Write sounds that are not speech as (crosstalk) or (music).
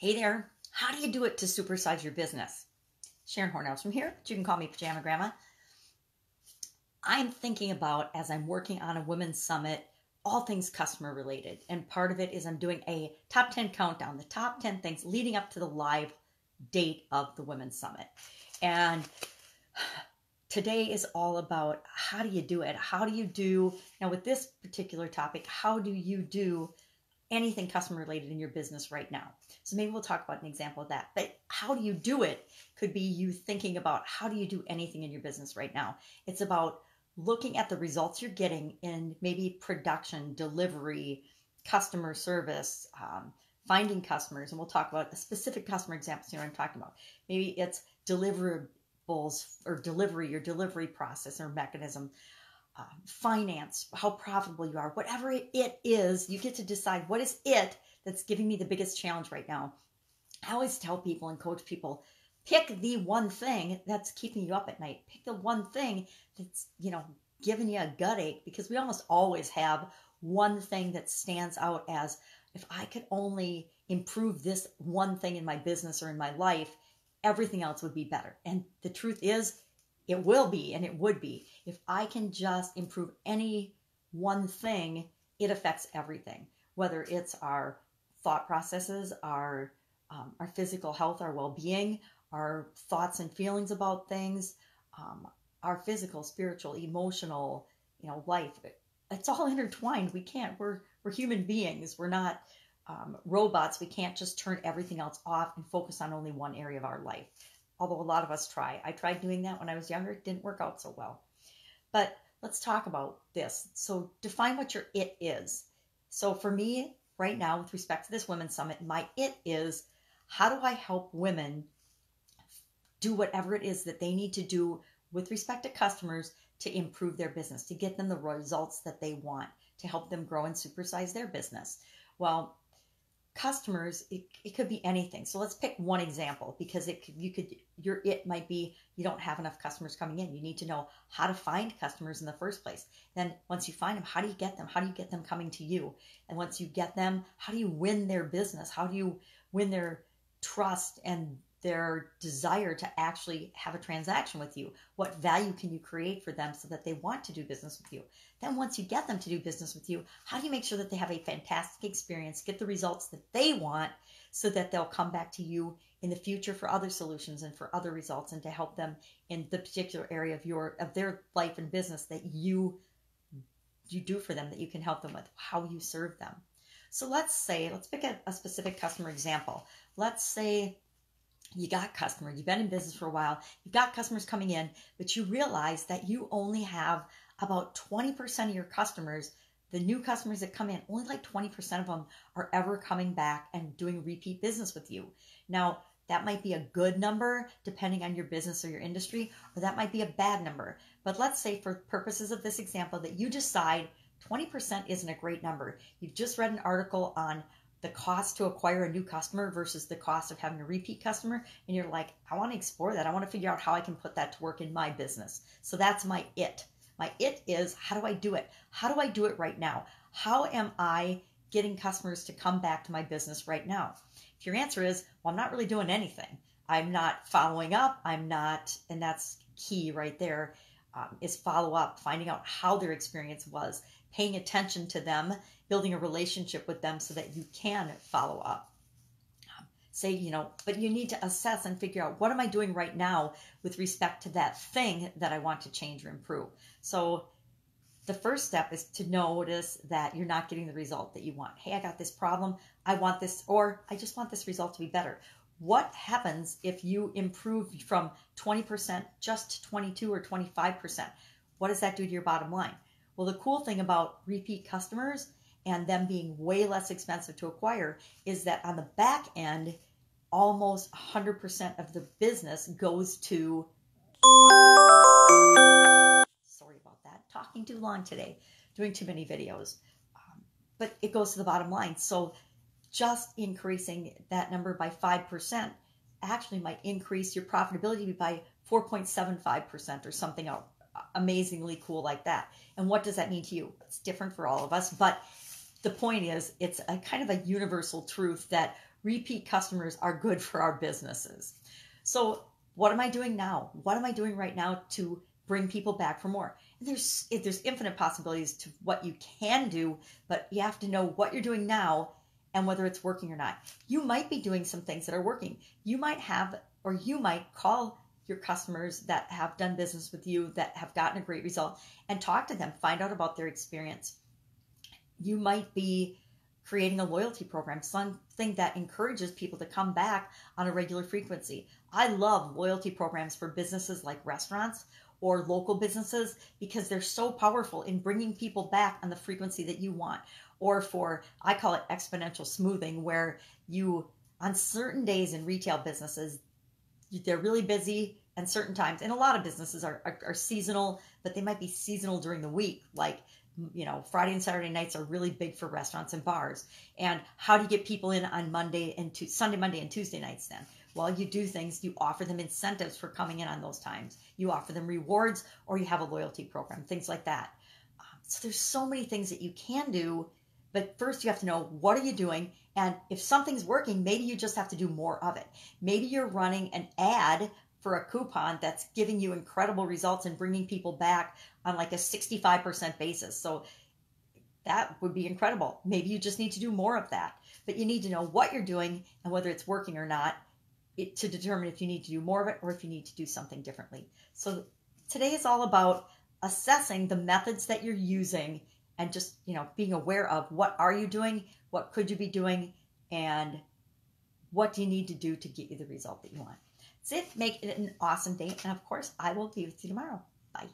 Hey there. How do you do it to supersize your business? Sharon Hornhouse from here. You can call me Pajama Grandma. I'm thinking about as I'm working on a women's summit, all things customer related. And part of it is I'm doing a top 10 countdown, the top 10 things leading up to the live date of the women's summit. And today is all about how do you do it? How do you do, now with this particular topic, how do you do anything customer related in your business right now. So maybe we'll talk about an example of that. But how do you do it could be you thinking about how do you do anything in your business right now. It's about looking at the results you're getting in maybe production, delivery, customer service, um, finding customers, and we'll talk about a specific customer examples here I'm talking about. Maybe it's deliverables or delivery, your delivery process or mechanism uh, finance, how profitable you are, whatever it is, you get to decide what is it that's giving me the biggest challenge right now. I always tell people and coach people pick the one thing that's keeping you up at night. Pick the one thing that's, you know, giving you a gut ache because we almost always have one thing that stands out as if I could only improve this one thing in my business or in my life, everything else would be better. And the truth is, it will be and it would be. If I can just improve any one thing, it affects everything, whether it's our thought processes, our um, our physical health, our well-being, our thoughts and feelings about things, um, our physical, spiritual, emotional, you know, life. It's all (laughs) intertwined. We can't. We're we're human beings. We're not um, robots. We can't just turn everything else off and focus on only one area of our life although a lot of us try. I tried doing that when I was younger, it didn't work out so well. But let's talk about this. So, define what your it is. So, for me, right now, with respect to this Women's Summit, my it is how do I help women do whatever it is that they need to do with respect to customers to improve their business, to get them the results that they want, to help them grow and supersize their business? Well, customers it, it could be anything. So let's pick one example because it could, you could your it might be you don't have enough customers coming in. You need to know how to find customers in the first place. Then once you find them how do you get them? How do you get them coming to you? And once you get them how do you win their business? How do you win their trust and their desire to actually have a transaction with you. What value can you create for them so that they want to do business with you? Then, once you get them to do business with you, how do you make sure that they have a fantastic experience, get the results that they want, so that they'll come back to you in the future for other solutions and for other results and to help them in the particular area of your of their life and business that you you do for them that you can help them with how you serve them so let's say let's pick a, a specific customer example let's say you got customers, you've been in business for a while, you've got customers coming in, but you realize that you only have about 20% of your customers, the new customers that come in, only like 20% of them are ever coming back and doing repeat business with you. Now, that might be a good number depending on your business or your industry, or that might be a bad number. But let's say, for purposes of this example, that you decide 20% isn't a great number. You've just read an article on the cost to acquire a new customer versus the cost of having a repeat customer. And you're like i want to explore that. I want to figure out how i can put that to work in my business. So that's my it. My it is how do i do it? How do i do it right now? How am i getting customers to come back to my business right now? If your answer is well i'm not really doing anything. I'm not following up. I'm not and that's key right there um, is follow up finding out how their experience was paying attention to them, building a relationship with them so that you can follow up. Say, you know, but you need to assess and figure out what am I doing right now with respect to that thing that I want to change or improve. So the first step is to notice that you're not getting the result that you want. Hey, I got this problem. I want this, or I just want this result to be better. What happens if you improve from 20% just to 22 or 25%? What does that do to your bottom line? Well, the cool thing about repeat customers and them being way less expensive to acquire is that on the back end, almost 100% of the business goes to. Sorry about that. Talking too long today, doing too many videos. Um, but it goes to the bottom line. So just increasing that number by 5% actually might increase your profitability by 4.75% or something amazingly cool like that. And what does that mean to you? It's different for all of us, but the point is, it's a kind of a universal truth that repeat customers are good for our businesses. So, what am I doing now? What am I doing right now to bring people back for more? And there's there's infinite possibilities to what you can do, but you have to know what you're doing now and whether it's working or not. You might be doing some things that are working. You might have or you might call your customers that have done business with you that have gotten a great result and talk to them, find out about their experience. You might be creating a loyalty program, something that encourages people to come back on a regular frequency. I love loyalty programs for businesses like restaurants or local businesses because they're so powerful in bringing people back on the frequency that you want. Or for, I call it exponential smoothing, where you, on certain days in retail businesses, they're really busy and certain times and a lot of businesses are, are, are, seasonal but they might be seasonal during the week. Like you know friday and saturday nights are really big for restaurants and bars. And how do you get people in on monday and to sunday monday and tuesday nights then well you do things you offer them incentives for coming in on those times you offer them rewards or you have a loyalty program things like that um, so there's so many things that you can do but first you have to know what are you doing and if something's working, maybe you just have to do more of it. Maybe you're running an ad for a coupon that's giving you incredible results and bringing people back on like a 65% basis. So that would be incredible. Maybe you just need to do more of that. But you need to know what you're doing and whether it's working or not it, to determine if you need to do more of it or if you need to do something differently. So today is all about assessing the methods that you're using and just, you know, being aware of what are you doing, what could you be doing, and what do you need to do to get you the result that you want. That's it. Make it an awesome day. And of course, I will be with you tomorrow. Bye.